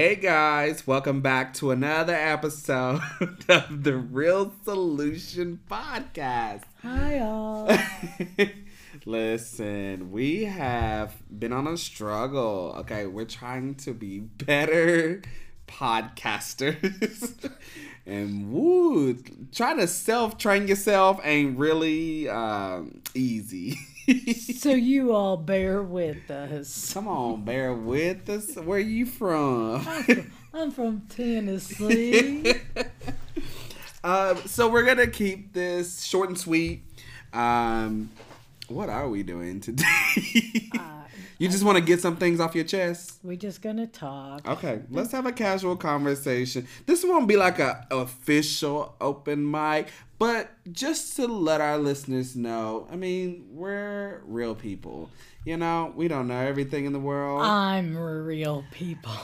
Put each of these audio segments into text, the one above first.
Hey guys, welcome back to another episode of the Real Solution Podcast. Hi, all. Listen, we have been on a struggle. Okay, we're trying to be better podcasters. and woo, trying to self train yourself ain't really um, easy. so you all bear with us. Come on, bear with us. Where are you from? I'm from, Tennessee. um, so we're gonna keep this short and sweet. Um, what are we doing today? uh, you just want to get some things off your chest. We're just gonna talk. Okay, let's have a casual conversation. This won't be like a official open mic, but just to let our listeners know. I mean, we're real people. You know, we don't know everything in the world. I'm real people.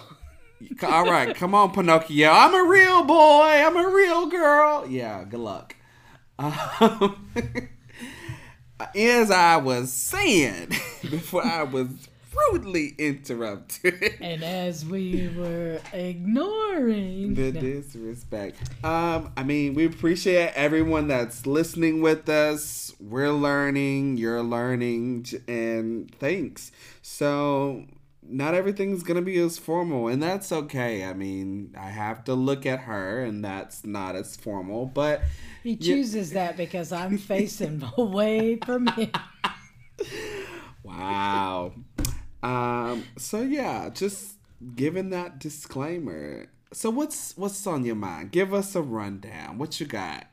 All right, come on, Pinocchio. I'm a real boy. I'm a real girl. Yeah, good luck. Um, as I was saying before I was rudely interrupted. and as we were ignoring the disrespect. Um, I mean, we appreciate everyone that's listening with us. We're learning, you're learning, and thanks. So not everything's gonna be as formal, and that's okay. I mean, I have to look at her, and that's not as formal, but he chooses that because I'm facing away from him. Wow. Um. So yeah, just giving that disclaimer. So what's what's on your mind? Give us a rundown. What you got?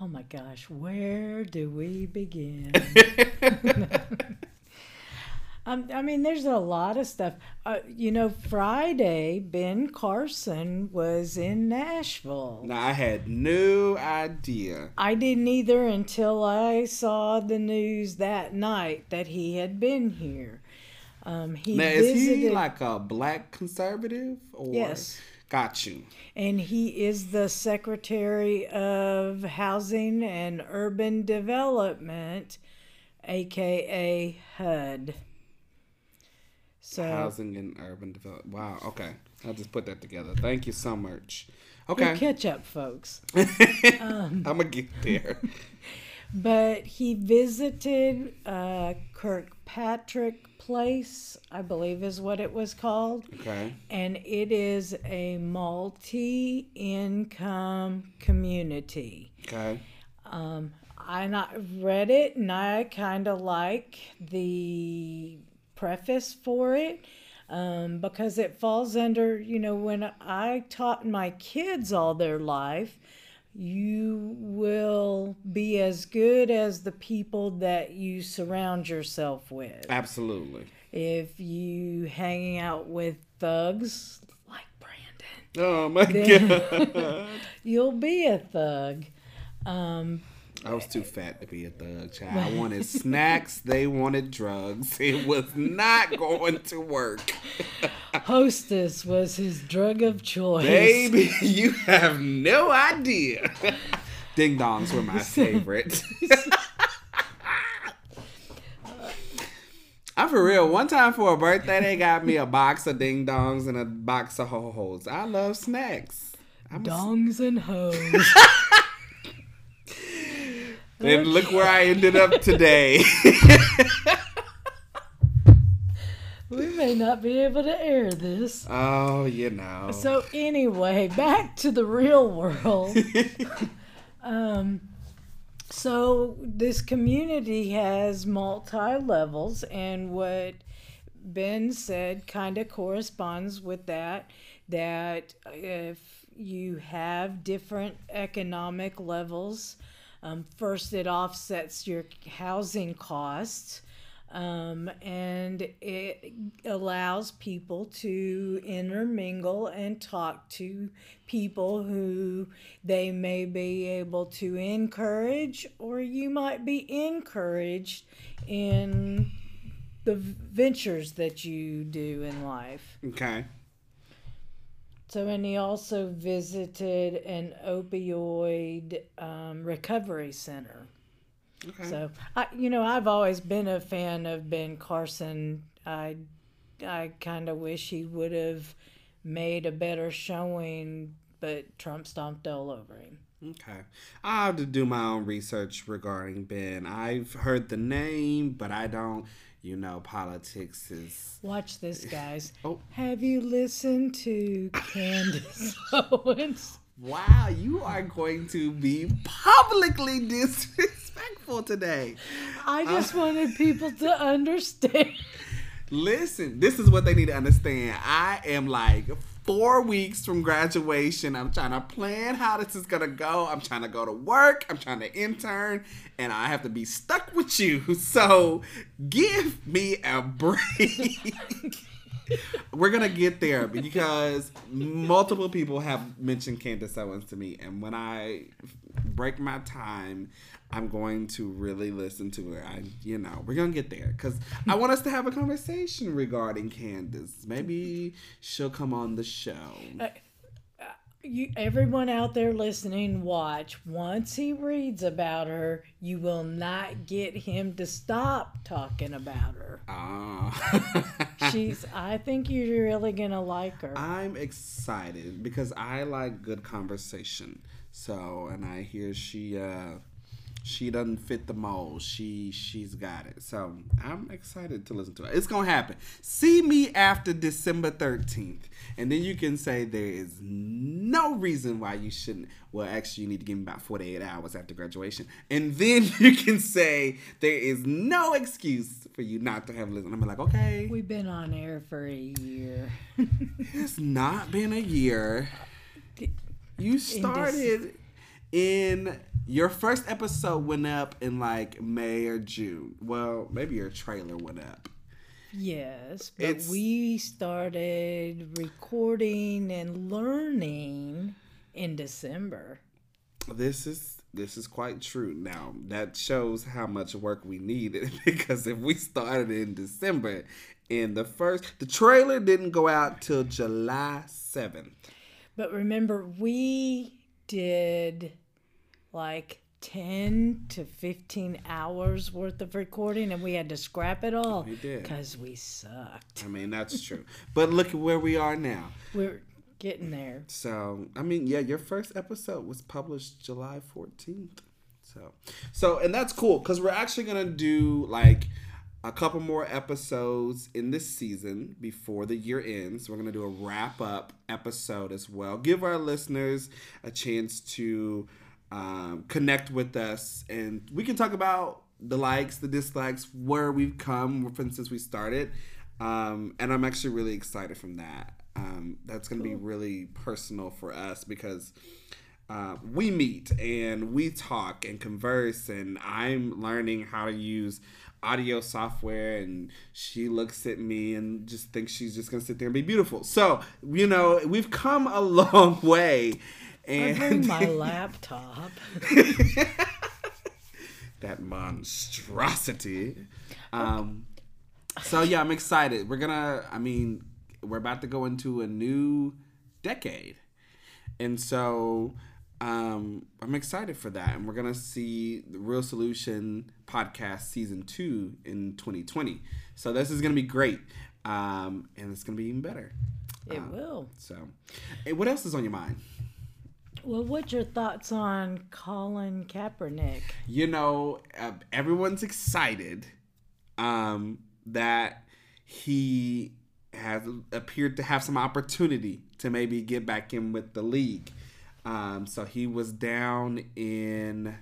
Oh my gosh, where do we begin? Um, I mean, there's a lot of stuff. Uh, you know, Friday, Ben Carson was in Nashville. Now, I had no idea. I didn't either until I saw the news that night that he had been here. Um, he now, visited, is he like a black conservative? Or? Yes. Got you. And he is the Secretary of Housing and Urban Development, aka HUD. So housing and urban development. Wow. Okay, I'll just put that together. Thank you so much. Okay, catch up, folks. um, I'm gonna get there. but he visited uh, Kirkpatrick Place, I believe is what it was called. Okay. And it is a multi-income community. Okay. Um, I not read it, and I kind of like the preface for it um, because it falls under, you know, when I taught my kids all their life, you will be as good as the people that you surround yourself with. Absolutely. If you hanging out with thugs like Brandon, oh my god, you'll be a thug. Um, I was too fat to be a thug child. I wanted snacks. They wanted drugs. It was not going to work. Hostess was his drug of choice. Baby, you have no idea. Ding dongs were my favorite. I'm for real. One time for a birthday, they got me a box of ding dongs and a box of ho hos. I love snacks. I'm dongs a... and hoes. And look where I ended up today. we may not be able to air this. Oh, you know. So anyway, back to the real world. um, so this community has multi levels, and what Ben said kind of corresponds with that. That if you have different economic levels um, first, it offsets your housing costs. Um, and it allows people to intermingle and talk to people who they may be able to encourage, or you might be encouraged in the ventures that you do in life. Okay. So, and he also visited an opioid um, recovery center. Okay. So, I, you know, I've always been a fan of Ben Carson. I, I kind of wish he would have made a better showing, but Trump stomped all over him. Okay. I have to do my own research regarding Ben. I've heard the name, but I don't, you know, politics is. Watch this, guys. Oh. Have you listened to Candace Owens? Wow, you are going to be publicly disrespectful today. I uh, just wanted people to understand. Listen, this is what they need to understand. I am like four weeks from graduation. I'm trying to plan how this is gonna go. I'm trying to go to work. I'm trying to intern, and I have to be stuck with you. So give me a break. We're gonna get there because multiple people have mentioned Candace Owens to me, and when I break my time, I'm going to really listen to her. I, you know, we're gonna get there because I want us to have a conversation regarding Candace. Maybe she'll come on the show. Uh, you, everyone out there listening, watch. Once he reads about her, you will not get him to stop talking about her. Ah. She's. I think you're really gonna like her. I'm excited because I like good conversation. So, and I hear she uh she doesn't fit the mold. She she's got it. So I'm excited to listen to it. It's gonna happen. See me after December 13th, and then you can say there is no reason why you shouldn't. Well, actually, you need to give me about 48 hours after graduation, and then you can say there is no excuse for you not to have listened. I'm like, okay, We've been on air for a year. it's not been a year. You started in your first episode went up in like May or June. Well, maybe your trailer went up. yes, but It's- we started recording and learning in December. This is this is quite true. Now that shows how much work we needed because if we started in December, in the first the trailer didn't go out till July seventh. But remember, we did like 10 to 15 hours worth of recording and we had to scrap it all We because we sucked. I mean that's true. but look at where we are now. We're getting there. So I mean, yeah, your first episode was published July fourteenth. So, so and that's cool because we're actually gonna do like a couple more episodes in this season before the year ends. We're gonna do a wrap up episode as well. Give our listeners a chance to um, connect with us, and we can talk about the likes, the dislikes, where we've come from since we started. Um, and I'm actually really excited from that. Um, that's going to be really personal for us because uh, we meet and we talk and converse, and I'm learning how to use audio software, and she looks at me and just thinks she's just going to sit there and be beautiful. So, you know, we've come a long way. I And bring my laptop. that monstrosity. Um, so yeah, I'm excited. We're gonna. I mean, we're about to go into a new decade, and so um, I'm excited for that. And we're gonna see the Real Solution podcast season two in 2020. So this is gonna be great, um, and it's gonna be even better. It Uh, will. So, hey, what else is on your mind? Well, what's your thoughts on Colin Kaepernick? you know, uh, everyone's excited um, that he has appeared to have some opportunity to maybe get back in with the league. Um, so he was down in.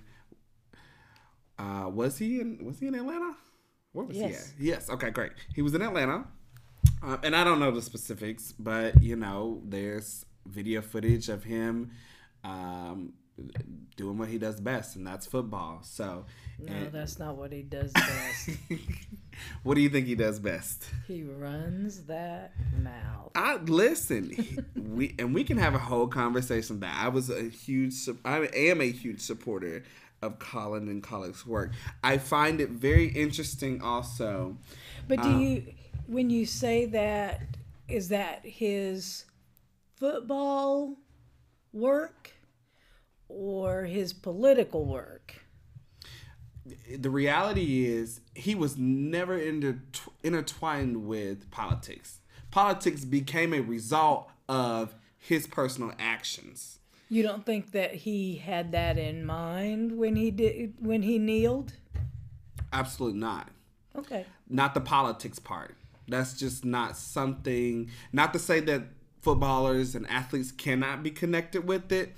Uh, was he in? Was he in Atlanta? Where was Yes. he at? Yes. Okay, great. He was in Atlanta, um, and I don't know the specifics, but you know, there's video footage of him um, doing what he does best, and that's football. So, No, and- that's not what he does best. what do you think he does best? he runs that mouth. I listen. he- we and we can have a whole conversation. That I was a huge. I am a huge supporter of Colin and Colin's work. I find it very interesting. Also, But do Um, you, when you say that, is that his football work or his political work? the reality is he was never inter- intertwined with politics. Politics became a result of his personal actions. You don't think that he had that in mind when he did when he kneeled? Absolutely not. Okay. Not the politics part. That's just not something. Not to say that footballers and athletes cannot be connected with it.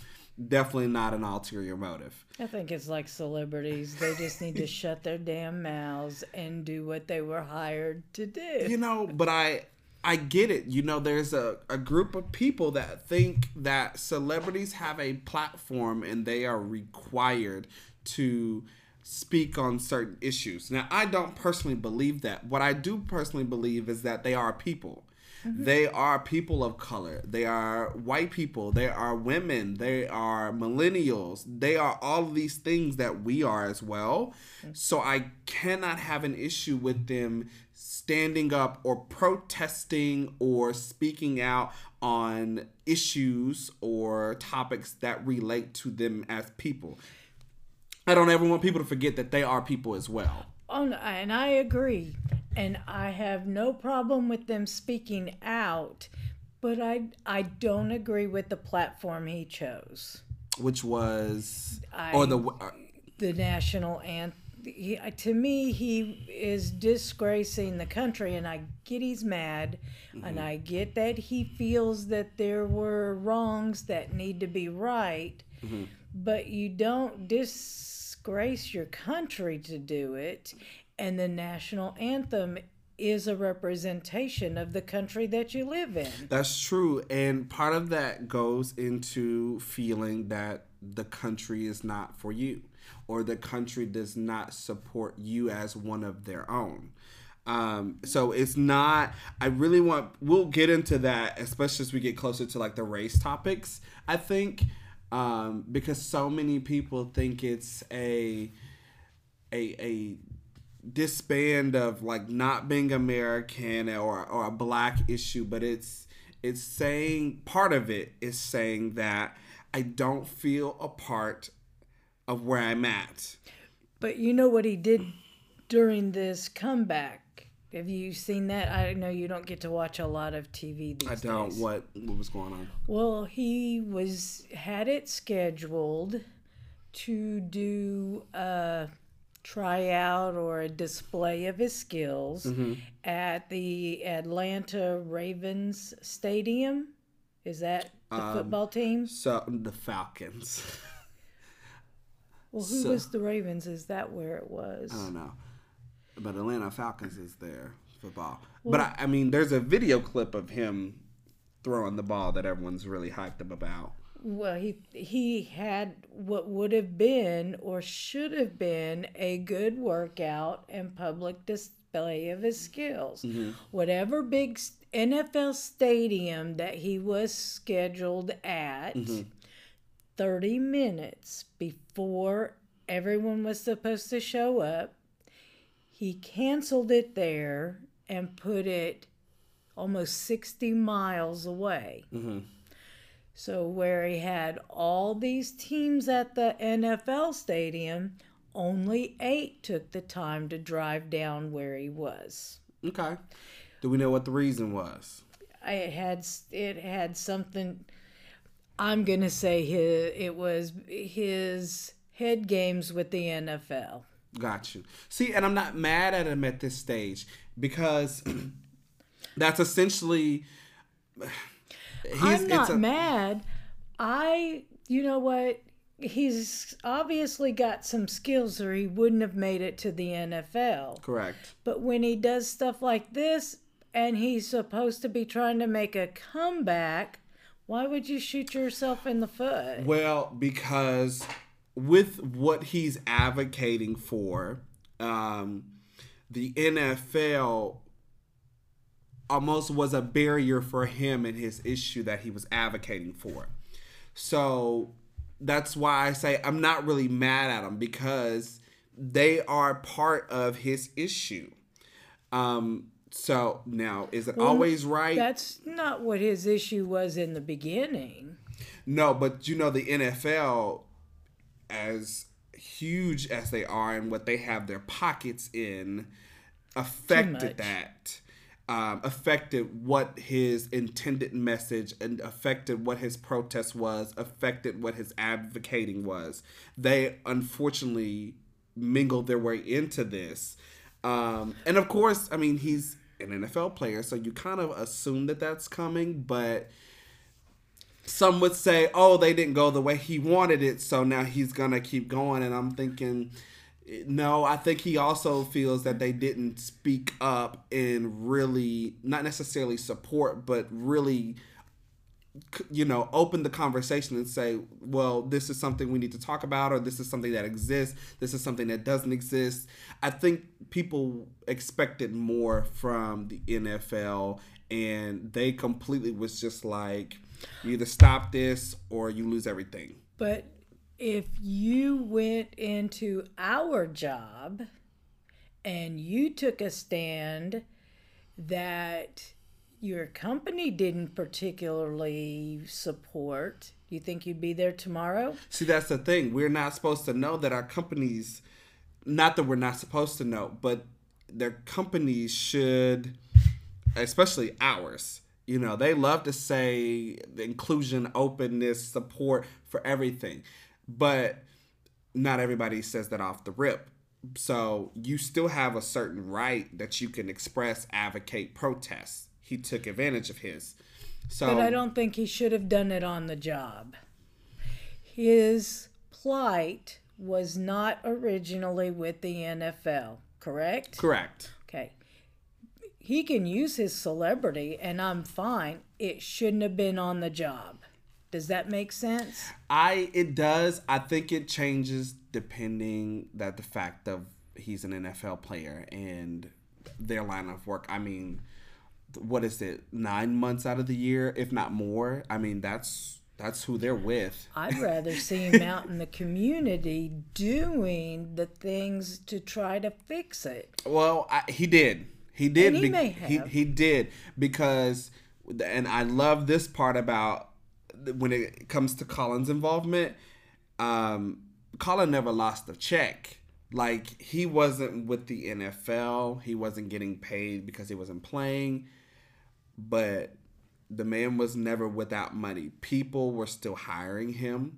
Definitely not an ulterior motive. I think it's like celebrities. They just need to shut their damn mouths and do what they were hired to do. You know, but I I get it. You know, there's a, a group of people that think that celebrities have a platform and they are required to speak on certain issues. Now, I don't personally believe that. What I do personally believe is that they are people. Mm-hmm. They are people of color. They are white people. They are women. They are millennials. They are all of these things that we are as well. Mm-hmm. So I cannot have an issue with them standing up or protesting or speaking out on issues or topics that relate to them as people. I don't ever want people to forget that they are people as well. Oh, and I agree. And I have no problem with them speaking out, but I I don't agree with the platform he chose. Which was I- or the uh, The national anthem. He, to me, he is disgracing the country, and I get he's mad, and I get that he feels that there were wrongs that need to be right, but you don't disgrace your country to do it, and the national anthem is a representation of the country that you live in. That's true. And part of that goes into feeling that the country is not for you or the country does not support you as one of their own. Um, so it's not, I really want, we'll get into that, especially as we get closer to like the race topics, I think, um, because so many people think it's a, a, a, disband of like not being American or or a black issue, but it's it's saying part of it is saying that I don't feel a part of where I'm at. But you know what he did during this comeback? Have you seen that? I know you don't get to watch a lot of TV these days. I don't days. what what was going on. Well, he was had it scheduled to do a tryout or a display of his skills Mm-hmm. at the Atlanta Ravens Stadium. Is that the Um, football team? So the Falcons. Well, who so- was the Ravens? Is that where it was? I don't know. But Atlanta Falcons is their football. but I, I mean there's a video clip of him throwing the ball that everyone's really hyped up about. Well, he he had what would have been or should have been a good workout and public display of his skills. Mm-hmm. Whatever big NFL stadium that he was scheduled at, mm-hmm. 30 minutes before everyone was supposed to show up, he canceled it there and put it almost 60 miles away. Mm-hmm. So, where he had all these teams at the NFL stadium, only eight took the time to drive down where he was. Okay. Do we know what the reason was? It had it had something. I'm gonna say his it was his head games with the NFL. Got you. See, and I'm not mad at him at this stage because that's essentially. I'm not a- mad. I, you know what? He's obviously got some skills, or he wouldn't have made it to the NFL. Correct. But when he does stuff like this and he's supposed to be trying to make a comeback, why would you shoot yourself in the foot? Well, because with what he's advocating for, um, the NFL almost was a barrier for him and his issue that he was advocating for. So that's why I say I'm not really mad at him because they are part of his issue. Um, so now, is it always right? That's not what his issue was in the beginning. No, but you know the NFL, as huge as they are and what they have their pockets in, affected that. um, affected what his intended message and affected what his protest was, affected what his advocating was. They unfortunately mingled their way into this. Um, and of course, I mean, he's an NFL player, so you kind of assume that that's coming, but some would say, oh, they didn't go the way he wanted it, so now he's going to keep going. And I'm thinking, no, I think he also feels that they didn't speak up and really, not necessarily support, but really, you know, open the conversation and say, well, this is something we need to talk about, or this is something that exists, this is something that doesn't exist. I think people expected more from the NFL, and they completely was just like, you either stop this or you lose everything. But if you went into our job and you took a stand that your company didn't particularly support, you think you'd be there tomorrow? See, that's the thing. We're not supposed to know that our companies, not that we're not supposed to know, but their companies should, especially ours, you know, they love to say the inclusion, openness, support for everything but not everybody says that off the rip. So you still have a certain right that you can express, advocate, protest. He took advantage of his. So But I don't think he should have done it on the job. His plight was not originally with the NFL, correct? Correct. He can use his celebrity and I'm fine. It shouldn't have been on the job. Does that make sense? I it does. I think it changes depending that the fact of he's an NFL player and their line of work. I mean, what is it? 9 months out of the year, if not more. I mean, that's that's who they're with. I'd rather see him out in the community doing the things to try to fix it. Well, I, he did. He did. And he may have. He, he did because, and I love this part about when it comes to Colin's involvement, um, Colin never lost a check. Like he wasn't with the NFL, he wasn't getting paid because he wasn't playing, but the man was never without money. People were still hiring him.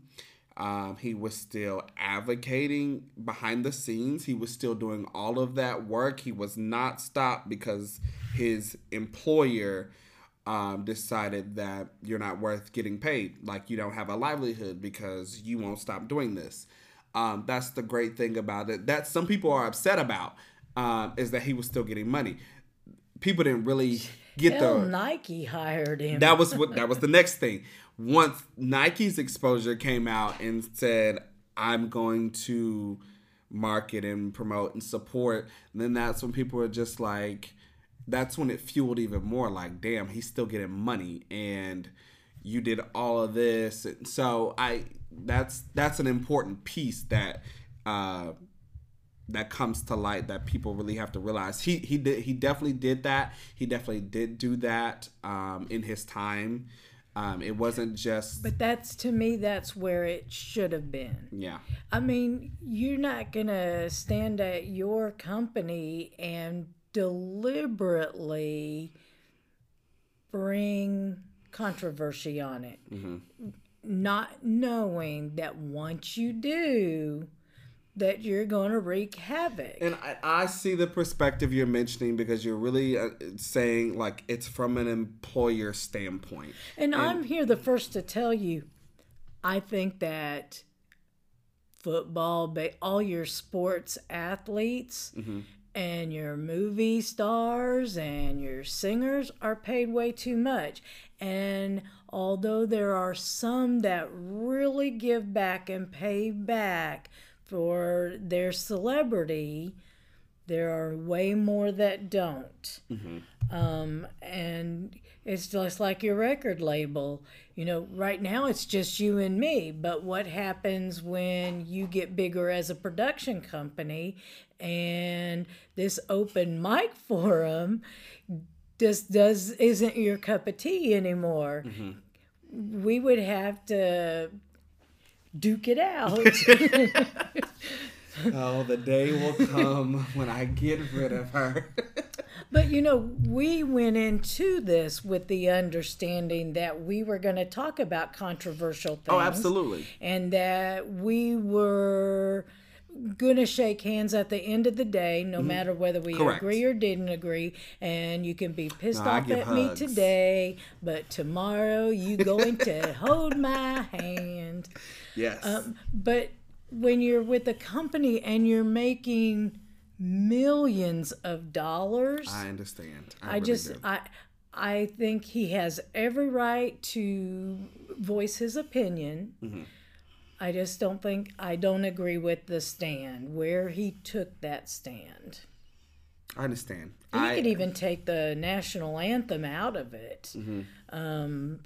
Um, he was still advocating behind the scenes. He was still doing all of that work. He was not stopped because his employer um, decided that you're not worth getting paid. Like you don't have a livelihood because you won't stop doing this. Um, that's the great thing about it. That some people are upset about um, is that he was still getting money. People didn't really get Hell, the Nike hired him. that was what that was the next thing. Once Nike's exposure came out and said, "I'm going to market and promote and support," then that's when people were just like, that's when it fueled even more. Like, damn, he's still getting money, and you did all of this. So I that's that's an important piece that uh, that comes to light that people really have to realize. He he did he definitely did that. He definitely did do that um, in his time. Um, it wasn't just. But that's to me, that's where it should have been. Yeah. I mean, you're not gonna stand at your company and deliberately bring controversy on it, mm-hmm. not knowing that once you do, that you're going to wreak havoc. And I, I, see the perspective you're mentioning because you're really uh, saying like it's from an employer standpoint. And, and I'm here the first to tell you, I think that football, all your sports athletes, mm-hmm and your movie stars and your singers are paid way too much. And although there are some that really give back and pay back for their celebrity, there are way more that don't. Mm-hmm. Um, and it's just like your record label. You know, right now it's just you and me, but what happens when you get bigger as a production company and this open mic forum just does isn't your cup of tea anymore? Mm-hmm. We would have to duke it out. oh, the day will come when I get rid of her. But you know, we went into this with the understanding that we were going to talk about controversial oh, things. Oh, absolutely. And that we were going to shake hands at the end of the day, no matter whether we Mm-hmm. Correct. agree or didn't agree. And you can be pissed No, off at me today, but tomorrow you going to hold my hand. Yes. Um, but when you're with a company and you're making millions of dollars, I understand. I, I really just do. I I think he has every right to voice his opinion. Mm-hmm. I just don't think I don't agree with the stand where he took that stand. I understand. You I, could even take the national anthem out of it. Mm-hmm. Um,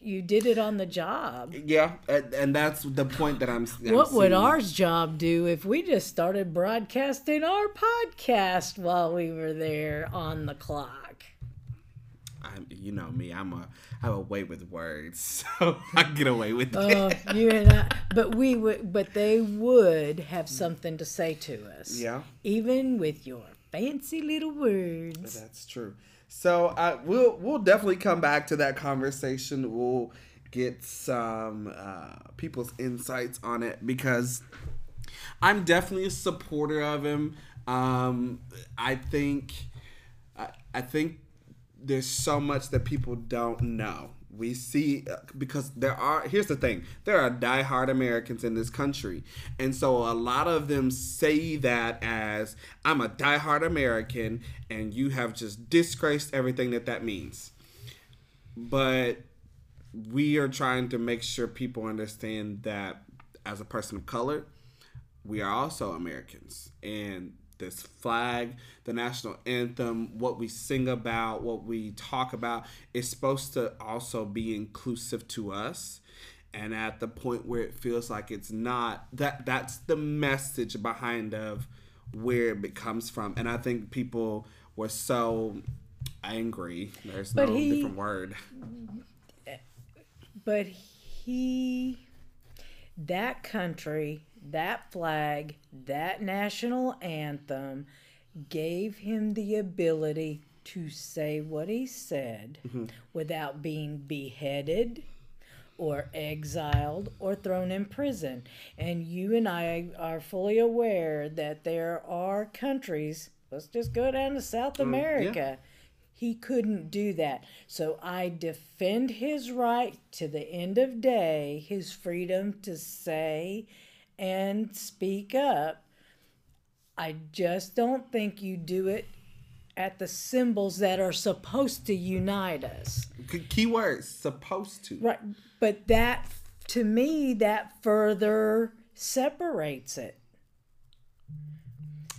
you did it on the job. yeah, and, and that's the point that I'm. I'm What would seeing. our job do if we just started broadcasting our podcast while we were there on the clock? I'm, you know me. I'm a. I have a way with words, so I get away with it. Oh, you and I, but we would, but they would have something to say to us. Yeah. Even with your fancy little words. That's true. So I we'll we'll definitely come back to that conversation. We'll get some uh, people's insights on it because I'm definitely a supporter of him. Um, I think I, I think there's so much that people don't know. We see uh, because there are. Here's the thing: there are diehard Americans in this country, and so a lot of them say that as "I'm a diehard American," and you have just disgraced everything that that means. But we are trying to make sure people understand that as a person of color, we are also Americans. And this flag, the national anthem, what we sing about, what we talk about, is supposed to also be inclusive to us. And at the point where it feels like it's not, that that's the message behind of where it comes from. And I think people were so angry. There's But no he- different word. But he, that country, that flag, that national anthem gave him the ability to say what he said mm-hmm. without being beheaded or exiled or thrown in prison. And you and I are fully aware that there are countries, let's just go down to South mm, America. He couldn't do that. So I defend his right to the end of day, his freedom to say and speak up. I just don't think you do it at the symbols that are supposed to unite us. Key- Key words, supposed to. Right. But that, to me, that further separates it.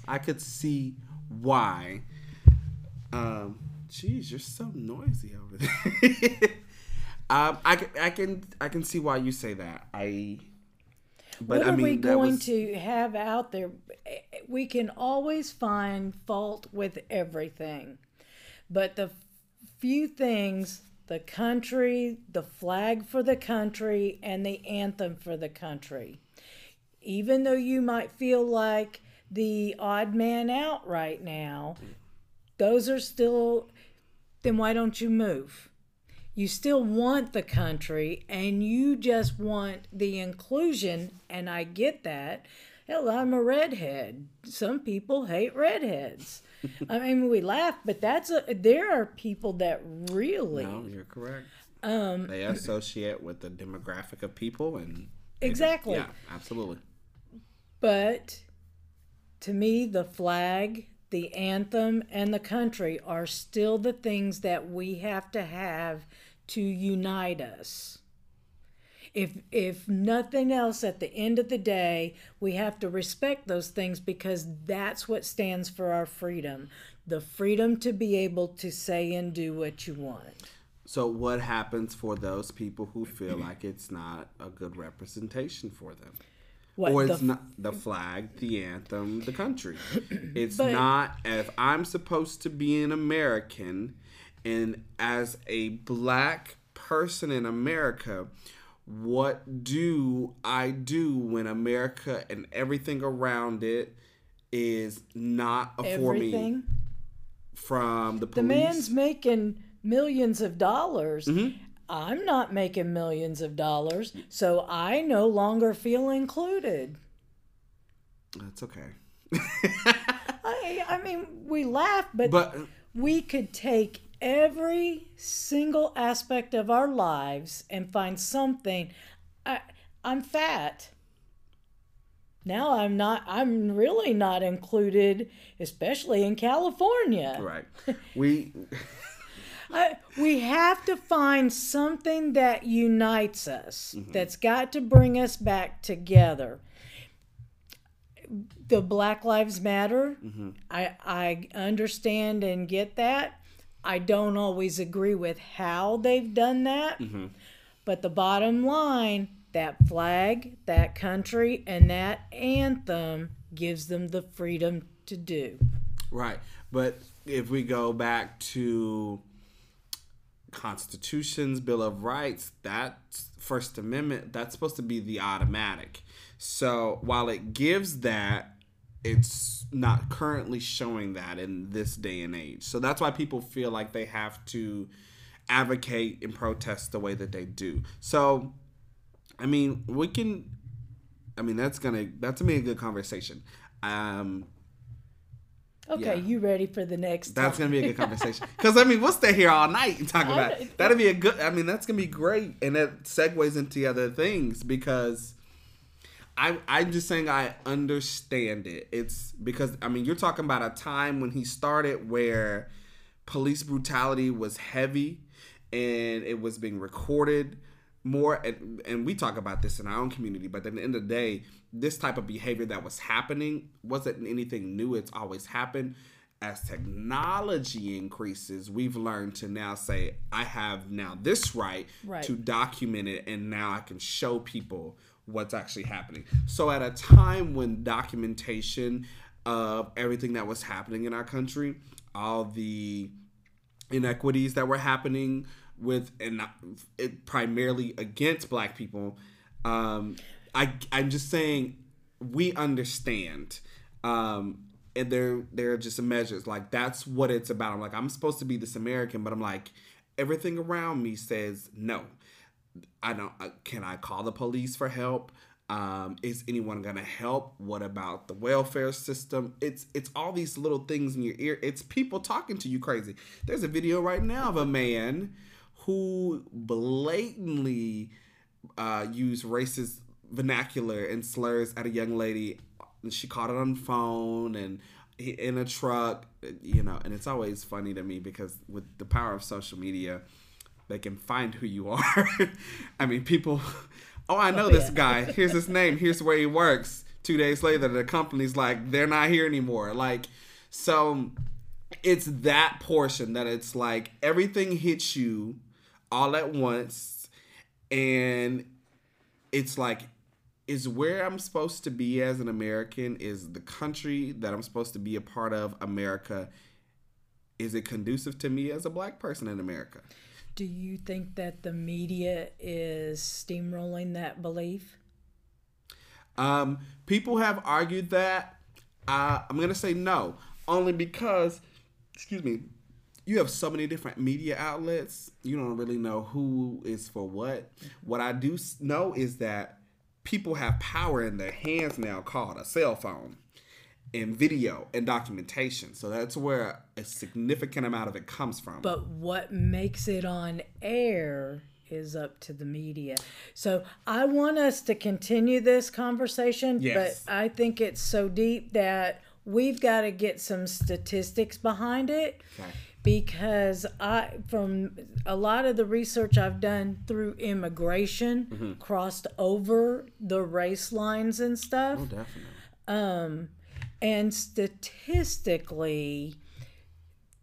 I could see why. Um, geez, you're so noisy over there. um, I I can, I can see why you say that. I, but what I are we going was- to have out there? We can always find fault with everything, but the few things the country, the flag for the country, and the anthem for the country. Even though you might feel like the odd man out right now, those are still, then why don't you move? You still want the country and you just want the inclusion, and I get that. Hell, I'm a redhead. Some people hate redheads. I mean, we laugh, but that's a, there are people that really No, you're correct. um, They associate with the demographic of people, and Exactly. yeah, absolutely. But to me, the flag, the anthem, and the country are still the things that we have to have to unite us. If if nothing else at the end of the day, we have to respect those things because that's what stands for our freedom. The freedom to be able to say and do what you want. So, what happens for those people who feel like it's not a good representation for them? What or the it's not the flag, the anthem, the country. It's But- not if I'm supposed to be an American and as a black person in America, what do I do when America and everything around it is not for me? from the police. The man's making millions of dollars. Mm-hmm. I'm not making millions of dollars, so I no longer feel included. That's okay. I, I mean, we laugh, but, but we could take every single aspect of our lives and find something. I, I'm fat. Now I'm not, I'm really not included, especially in California. right, we I, we have to find something that unites us, mm-hmm. that's got to bring us back together. The Black Lives Matter, mm-hmm. I, I understand and get that. I don't always agree with how they've done that. Mm-hmm. But the bottom line that flag, that country, and that anthem gives them the freedom to do. right. But if we go back to constitutions, Bill of Rights, that First Amendment, that's supposed to be the automatic. So while it gives that, it's not currently showing that in this day and age. So that's why people feel like they have to advocate and protest the way that they do. So, I mean, we can. I mean, that's gonna that's gonna be a good conversation. Um, Okay, Yeah. you ready for the next? that's topic? gonna be a good conversation. Because I mean, we'll stay here all night and talk about it. That'd be a good. I mean, that's gonna be great, and that segues into other things because I I'm just saying I understand it. It's because I mean, you're talking about a time when he started where police brutality was heavy and it was being recorded more and, and we talk about this in our own community but at the end of the day this type of behavior that was happening wasn't anything new it's always happened as technology increases we've learned to now say i have now this right, Right. to document it and now i can show people what's actually happening. So at a time when documentation of everything that was happening in our country all the inequities that were happening with and it primarily against black people um i i'm just saying we understand um and they're they're just measures. Like that's what it's about. I'm like i'm supposed to be this american but i'm like everything around me says no I don't. uh, Can I call the police for help? Um, is anyone gonna help? What about the welfare system? It's it's all these little things in your ear. It's people talking to you crazy. There's a video right now of a man who blatantly uh, used racist vernacular and slurs at a young lady. And She caught it on phone and in a truck, you know. And it's always funny to me because with the power of social media, they can find who you are. I mean, people. Oh, I know Oh, this yeah. guy. Here's his name. Here's where he works. Two days later, the company's like, they're not here anymore. Like, so it's that portion that it's like everything hits you all at once, and it's like, is where I'm supposed to be as an American? Is the country that I'm supposed to be a part of, America? Is it conducive to me as a black person in America? Do you think that the media is steamrolling that belief? Um, people have argued that. Uh, I'm gonna say no, only because, excuse me, you have so many different media outlets. You don't really know who is for what. What I do know is that people have power in their hands now, called a cell phone, and video and documentation. So that's where a significant amount of it comes from. But what makes it on air is up to the media. So I want us to continue this conversation, Yes. but I think it's so deep that we've got to get some statistics behind it. Okay. Because I, from a lot of the research I've done through immigration, Mm-hmm. crossed over the race lines and stuff. oh, definitely. Um, and statistically,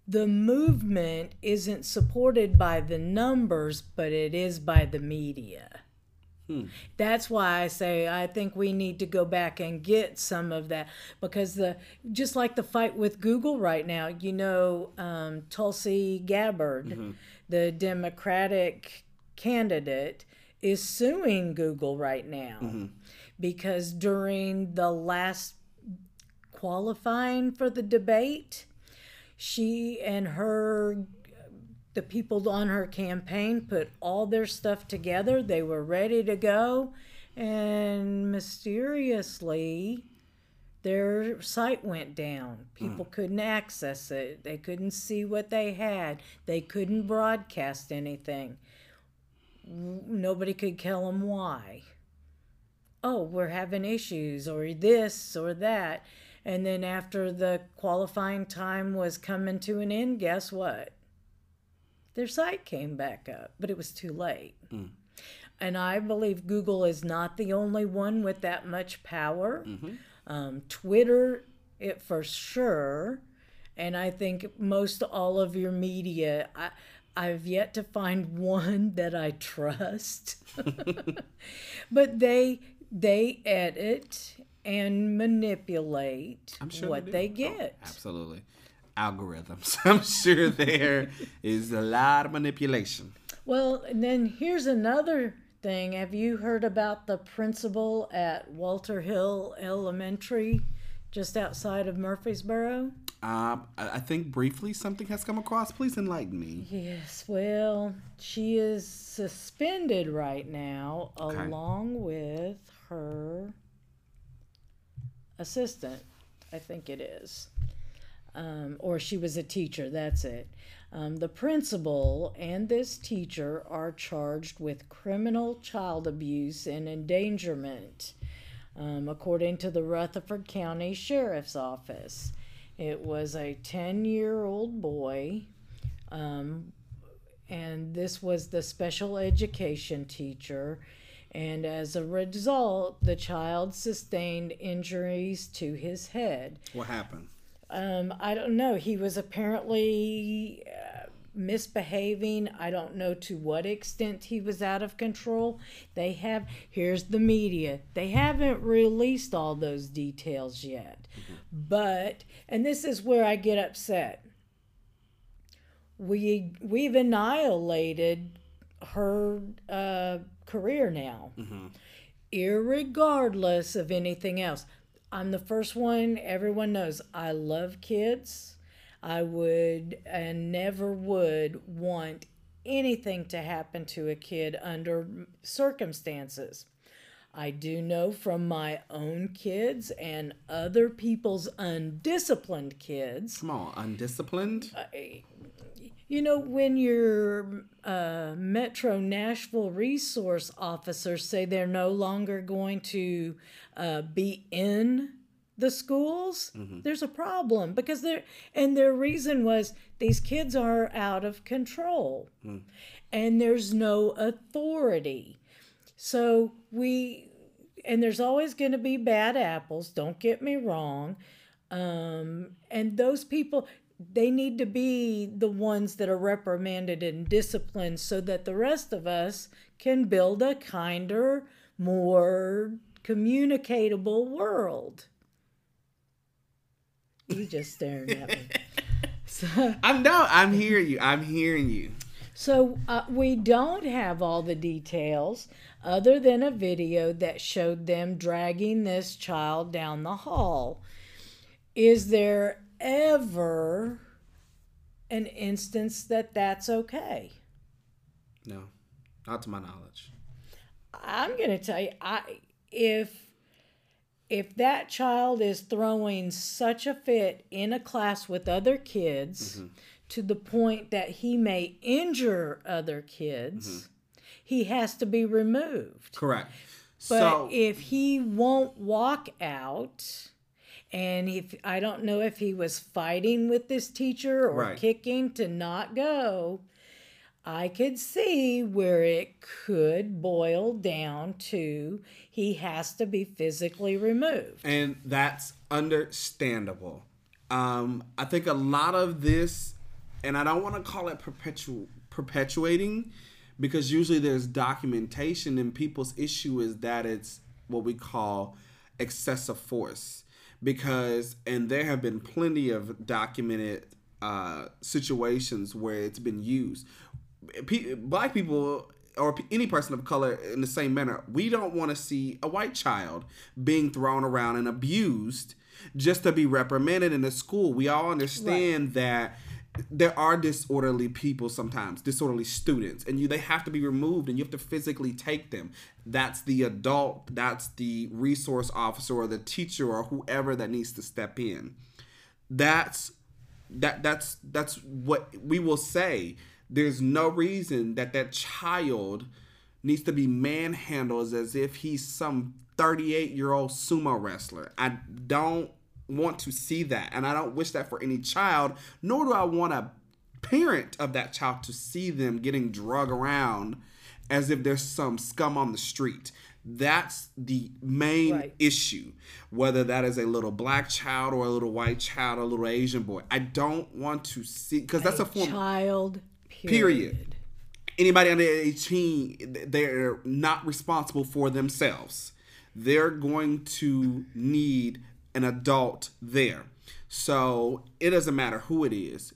the movement isn't supported by the numbers, but it is by the media. Hmm. That's why I say I think we need to go back and get some of that because the just like the fight with Google right now, you know, um, Tulsi Gabbard, mm-hmm. the Democratic candidate, is suing Google right now. Mm-hmm. Because during the last qualifying for the debate, she and her the people on her campaign put all their stuff together. They were ready to go, and mysteriously, their site went down. People mm. couldn't access it. They couldn't see what they had. They couldn't broadcast anything. Nobody could tell them why. Oh, we're having issues, or this or that. And then after the qualifying time was coming to an end, guess what? their site came back up, but it was too late. Mm. And I believe Google is not the only one with that much power. Mm-hmm. Um, Twitter, it for sure. And I think most all of your media, I, I've yet to find one that I trust. but they they edit and manipulate sure what they, they get. Oh, absolutely algorithms. I'm sure there is a lot of manipulation. Well, and then here's another thing. Have you heard about the principal at Walter Hill Elementary, just outside of Murfreesboro? Um, I think briefly something has come across. Please enlighten me. Yes, well, she is suspended right now, okay. along with her assistant. I think it is um, or she was a teacher, that's it. Um, the principal and this teacher are charged with criminal child abuse and endangerment, um, according to the Rutherford County Sheriff's Office. It was a 10 year old boy, um, and this was the special education teacher. And as a result, the child sustained injuries to his head. What happened? Um, I don't know. He was apparently uh, misbehaving. I don't know to what extent he was out of control. They have, here's the media, they haven't released all those details yet. Mm-hmm. But, and this is where I get upset. We, we've annihilated her uh, career now, mm-hmm. irregardless of anything else. I'm the first one, everyone knows I love kids. I would and never would want anything to happen to a kid under circumstances. I do know from my own kids and other people's undisciplined kids. Come on, undisciplined? Uh, you know, when your uh, Metro Nashville resource officers say they're no longer going to uh, be in the schools, mm-hmm. there's a problem because they're, and their reason was these kids are out of control mm. and there's no authority. So we, and there's always going to be bad apples, don't get me wrong. Um, and those people, they need to be the ones that are reprimanded and disciplined so that the rest of us can build a kinder, more communicatable world. You just staring at me. So, I'm no, I'm hearing you. I'm hearing you. So uh, we don't have all the details other than a video that showed them dragging this child down the hall. Is there ever an instance that that's okay? No, not to my knowledge. I'm going to tell you, I if if that child is throwing such a fit in a class with other kids mm-hmm. To the point that he may injure other kids, mm-hmm. he has to be removed. Correct. But so, if he won't walk out, and if I don't know if he was fighting with this teacher or right. kicking to not go, I could see where it could boil down to he has to be physically removed. And that's understandable. Um, I think a lot of this, and I don't want to call it perpetual perpetuating, because usually there's documentation, and people's issue is that it's what we call excessive force because and there have been plenty of documented uh, situations where it's been used. black people or any person of color in the same manner, we don't want to see a white child being thrown around and abused just to be reprimanded in a school. We all understand that there are disorderly people sometimes, disorderly students, and you they have to be removed and you have to physically take them. That's the adult, that's the resource officer or the teacher or whoever that needs to step in. That's that that's that's what we will say. There's no reason that that child needs to be manhandled as if he's some 38 year old sumo wrestler. I don't want to see that. And I don't wish that for any child, nor do I want a parent of that child to see them getting drug around as if there's some scum on the street. That's the main right. issue. Whether that is a little black child or a little white child or a little Asian boy. I don't want to see because that's a, a form child period. period. Anybody under 18, they're not responsible for themselves. They're going to need an adult there. So it doesn't matter who it is.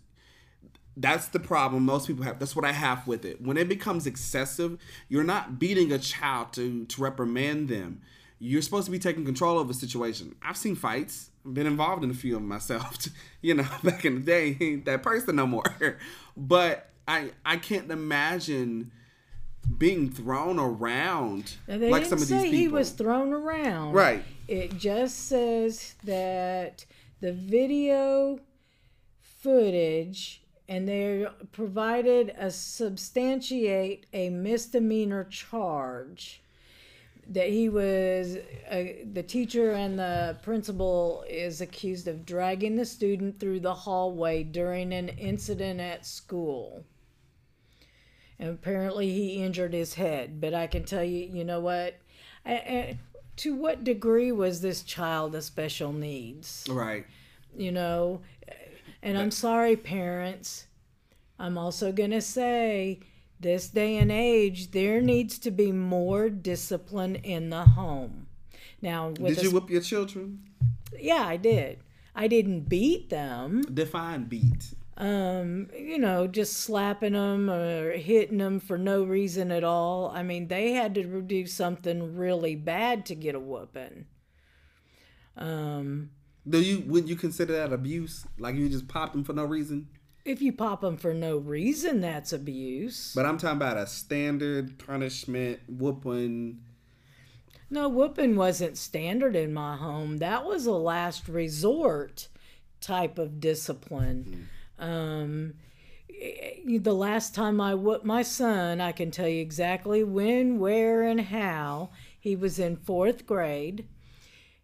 That's the problem most people have. That's what I have with it. When it becomes excessive, you're not beating a child to, to reprimand them. You're supposed to be taking control of a situation. I've seen fights, been involved in a few of them myself. You know, back in the day, ain't that person no more. But I I can't imagine being thrown around like some of these people. he was thrown around. Right. It just says that the video footage and they provided a substantiate a misdemeanor charge that he was uh, the teacher and the principal is accused of dragging the student through the hallway during an incident at school and apparently he injured his head. But I can tell you, you know what? I, I, to what degree was this child a special needs? Right. You know, and I'm sorry, parents. I'm also going to say this day and age, there mm-hmm. needs to be more discipline in the home. Now, did you whip your children? Yeah, I did. I didn't beat them. Define beat um, you know, just slapping them or hitting them for no reason at all. I mean, they had to do something really bad to get a whooping. Um, do you would you consider that abuse? Like you just pop them for no reason? If you pop them for no reason, that's abuse. But I'm talking about a standard punishment whooping. No, whooping wasn't standard in my home. That was a last resort type of discipline. Mm um, the last time I whooped my son, I can tell you exactly when, where, and how. He was in fourth grade.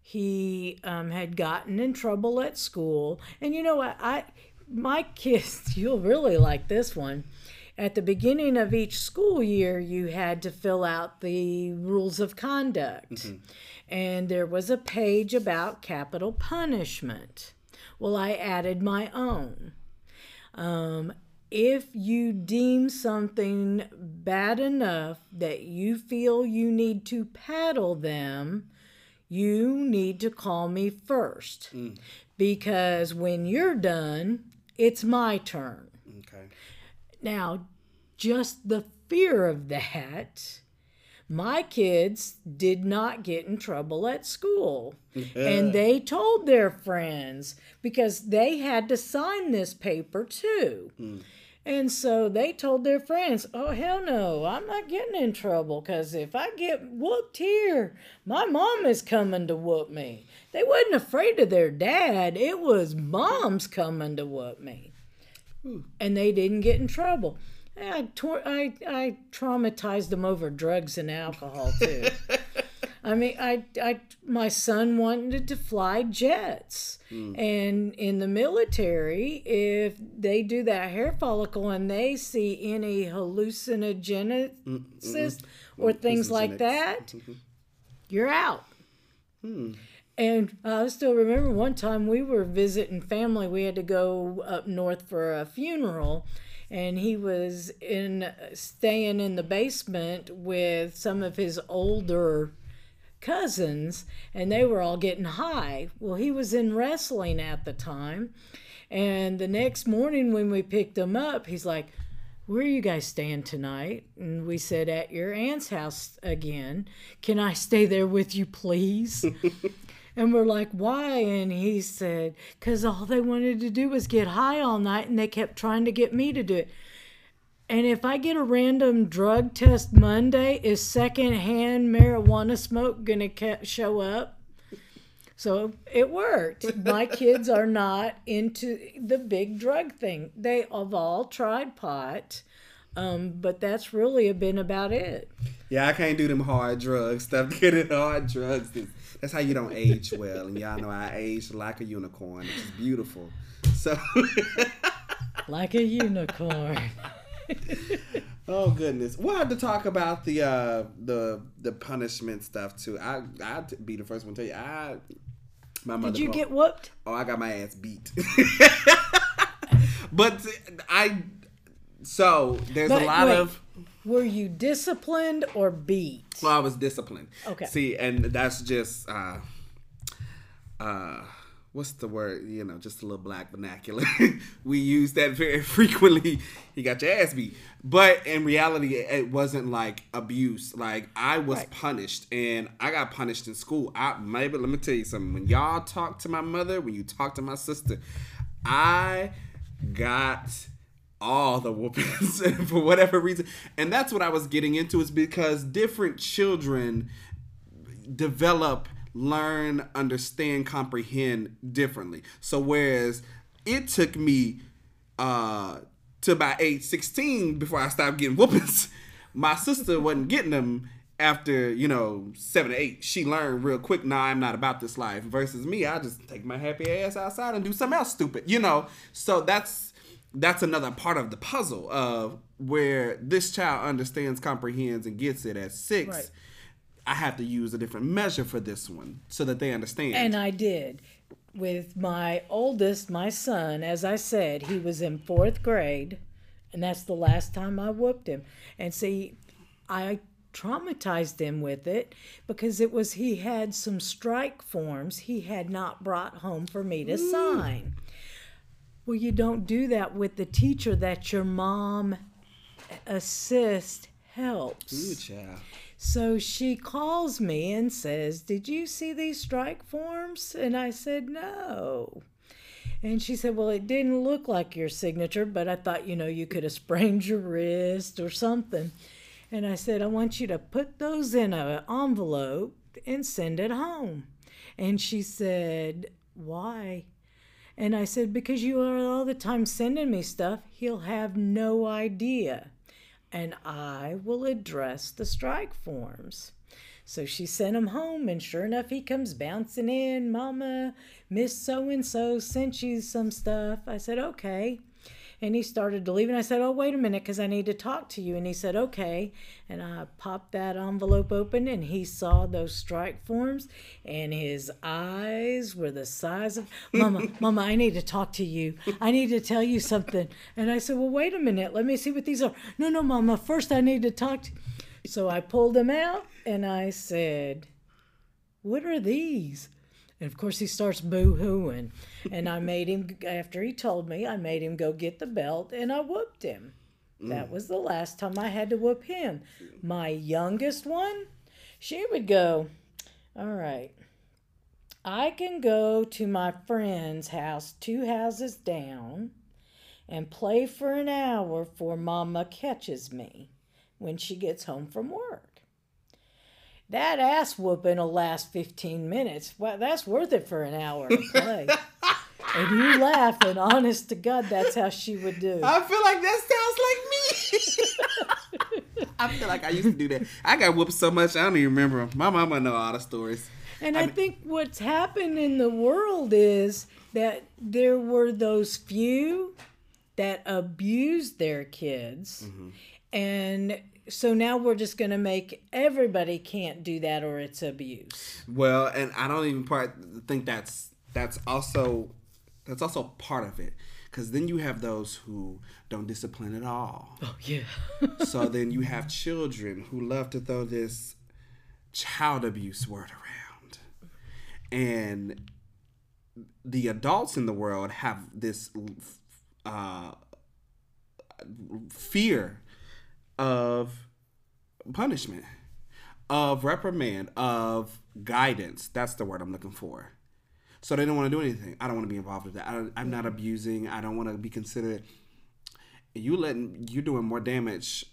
He um, had gotten in trouble at school, and you know what? I my kids, you'll really like this one. At the beginning of each school year, you had to fill out the rules of conduct, mm-hmm. and there was a page about capital punishment. Well, I added my own. Um, if you deem something bad enough that you feel you need to paddle them, you need to call me first. Mm. Because when you're done, it's my turn. Okay. Now, just the fear of that my kids did not get in trouble at school. and they told their friends because they had to sign this paper too. Mm. And so they told their friends, oh, hell no, I'm not getting in trouble because if I get whooped here, my mom is coming to whoop me. They wasn't afraid of their dad, it was mom's coming to whoop me. And they didn't get in trouble. I, tor- I, I traumatized them over drugs and alcohol too. I mean, I, I, my son wanted to fly jets, mm. and in the military, if they do that hair follicle and they see any hallucinogenesis mm or things like that, mm-hmm. you're out. Hmm. And I still remember one time we were visiting family. We had to go up north for a funeral, and he was in staying in the basement with some of his older cousins and they were all getting high. Well he was in wrestling at the time. And the next morning when we picked him up he's like where are you guys staying tonight? And we said at your aunt's house again. Can i stay there with you please And we're like, why? And he said, because all they wanted to do was get high all night and they kept trying to get me to do it. And if I get a random drug test Monday, is secondhand marijuana smoke going to show up? So it worked. My kids are not into the big drug thing. They have all tried pot, um, but that's really been about it. Yeah, I can't do them hard drugs stuff. Getting hard drugs. That's how you don't age well. And y'all know I aged like a unicorn, is beautiful. So, like a unicorn. oh goodness, we'll have to talk about the uh, the the punishment stuff too. I I'd be the first one to tell you. I my mother. Did you get whooped? Oh, I got my ass beat. but I so there's but, a lot wait, of. Were you disciplined or beat? Well, I was disciplined. Okay. See, and that's just uh, uh, what's the word? You know, just a little black vernacular. we use that very frequently. He got your ass beat, but in reality, it wasn't like abuse. Like I was right. punished, and I got punished in school. I maybe let me tell you something. When y'all talk to my mother, when you talk to my sister, I got all the whoopings for whatever reason. And that's what I was getting into is because different children develop learn, understand, comprehend differently. So whereas it took me uh to about age 16 before I stopped getting whoopings, my sister wasn't getting them after, you know, seven or eight. She learned real quick, nah, I'm not about this life. Versus me, I just take my happy ass outside and do something else stupid, you know. So that's that's another part of the puzzle of where this child understands, comprehends, and gets it at six. Right I have to use a different measure for this one so that they understand. And I did. With my oldest, my son, as I said, he was in fourth grade, and that's the last time I whooped him. And see, I traumatized him with it because it was he had some strike forms he had not brought home for me to sign. Well, you don't do that with the teacher that your mom assist helps. Ooh, child. So she calls me and says, Did you see these strike forms? And I said, No. And she said, Well, it didn't look like your signature, but I thought, you know, you could have sprained your wrist or something. And I said, I want you to put those in an envelope and send it home. And she said, Why? And I said, Because you are all the time sending me stuff, he'll have no idea and I will address the strike forms. So she sent him home, and sure enough, he comes bouncing in. Mama, Miss So and so sent you some stuff. I said, okay and he started to leave and i said oh wait a minute because i need to talk to you. And he said okay. And i popped that envelope open and he saw those strike forms and his eyes were the size of mama mama i need to talk to you. I need to tell you something. And i said well wait a minute. Let me see what these are. No no mama first i need to talk to so i pulled them out and i said what are these and of course, he starts boo hooing. And I made him, after he told me, I made him go get the belt and I whooped him. Mm. That was the last time I had to whoop him. My youngest one, she would go, All right, I can go to my friend's house two houses down and play for an hour before Mama catches me when she gets home from work that ass whooping will last 15 minutes. Well, that's worth it for an hour of play. and you laugh, and honest to God, that's how she would do. I feel like that sounds like me. I feel like I used to do that. I got whooped so much, I don't even remember My mama know all the stories. And I, I mean, think what's happened in the world is that there were those few that abused their kids. Mm-hmm. And so now we're just going to make everybody can't do that or it's abuse. Well, and I don't even part think that's that's also that's also part of it because then you have those who don't discipline at all. Oh yeah. so then you have children who love to throw this child abuse word around, and the adults in the world have this uh, fear of punishment of reprimand, of guidance. That's the word I'm looking for. So they don't want to do anything. I don't want to be involved with that. I don't, I'm not abusing. I don't want to be considered. You letting you're doing more damage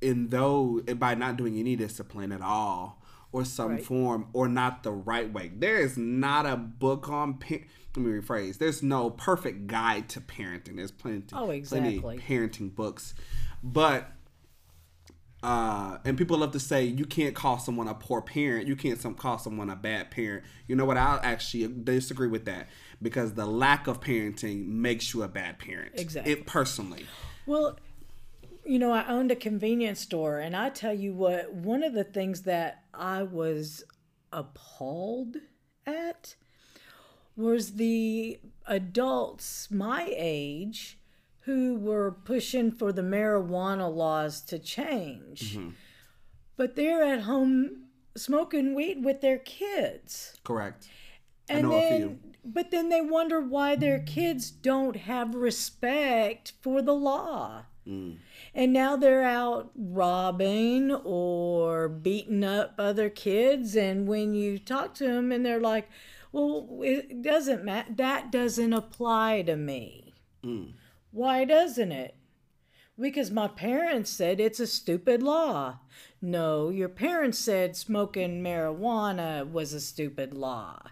in though by not doing any discipline at all or some Right. form or not the right way. There is not a book on pa- let me rephrase. There's no perfect guide to parenting. There's plenty Oh, plenty exactly. parenting books. But uh, and people love to say you can't call someone a poor parent. You can't some call someone a bad parent. You know what? I'll actually disagree with that because the lack of parenting makes you a bad parent. Exactly. It personally. Well, you know, I owned a convenience store, and I tell you what, one of the things that I was appalled at was the adults my age who were pushing for the marijuana laws to change. But they're at home smoking weed with their kids. Correct. And know a then, few. but then they wonder why their kids don't have respect for the law. Mm. And now they're out robbing or beating up other kids. And when you talk to them, and they're like, well, it doesn't matter. That doesn't apply to me. Mm. Why doesn't it? Because my parents said it's a stupid law. No, your parents said smoking marijuana was a stupid law.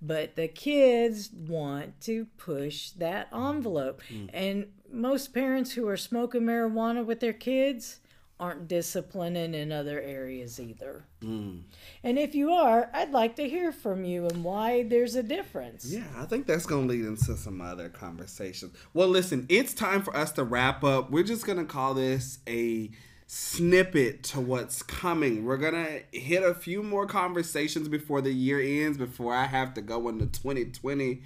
But the kids want to push that envelope. Mm. And most parents who are smoking marijuana with their kids aren't disciplining in other areas either. Mm. And if you are, I'd like to hear from you and why there's a difference. Yeah, I think that's going to lead into some other conversations. Well, listen, it's time for us to wrap up. We're just going to call this a snippet to what's coming. We're going to hit a few more conversations before the year ends, before I have to go into 2020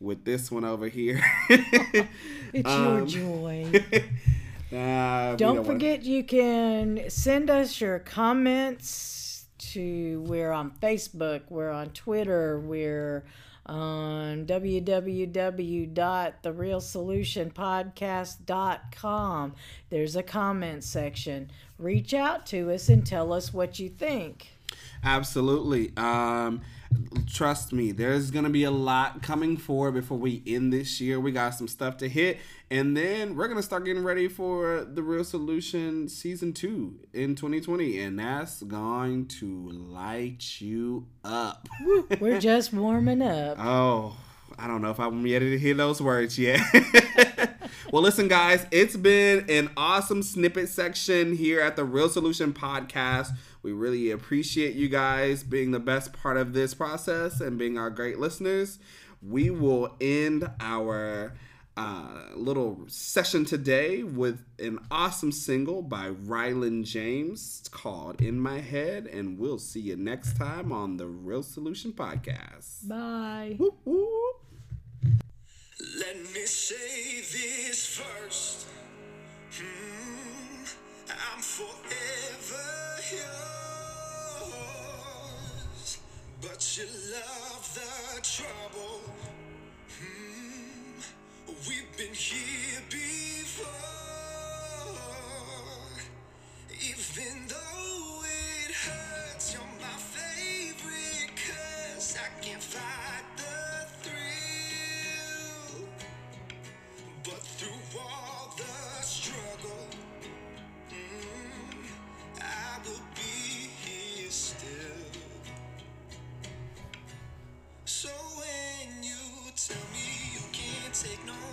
with this one over here. It's Um, your joy. Nah, Don't wanna- forget you can send us your comments to we're on Facebook, we're on Twitter, we're on www.therealsolutionpodcast.com. There's a comment section. Reach out to us and tell us what you think. Absolutely. Um, trust me, there's gonna be a lot coming forward before we end this year. We got some stuff to hit, and then we're gonna start getting ready for the Real Solution season two in 2020, and that's going to light you up. We're just warming up. Oh, I don't know if I'm ready to hear those words yet. well, listen, guys, it's been an awesome snippet section here at the Real Solution Podcast. We really appreciate you guys being the best part of this process and being our great listeners. We will end our uh, little session today with an awesome single by Rylan James It's called In My Head, and we'll see you next time on the Real Solution Podcast. Bye. Whoop, whoop. Let me say this first. Hmm, I'm forever yours, but you love the trouble. Hmm. We've been here before, even though it hurts. You're my favorite, cause I can't fight. will be here still. So when you tell me you can't take no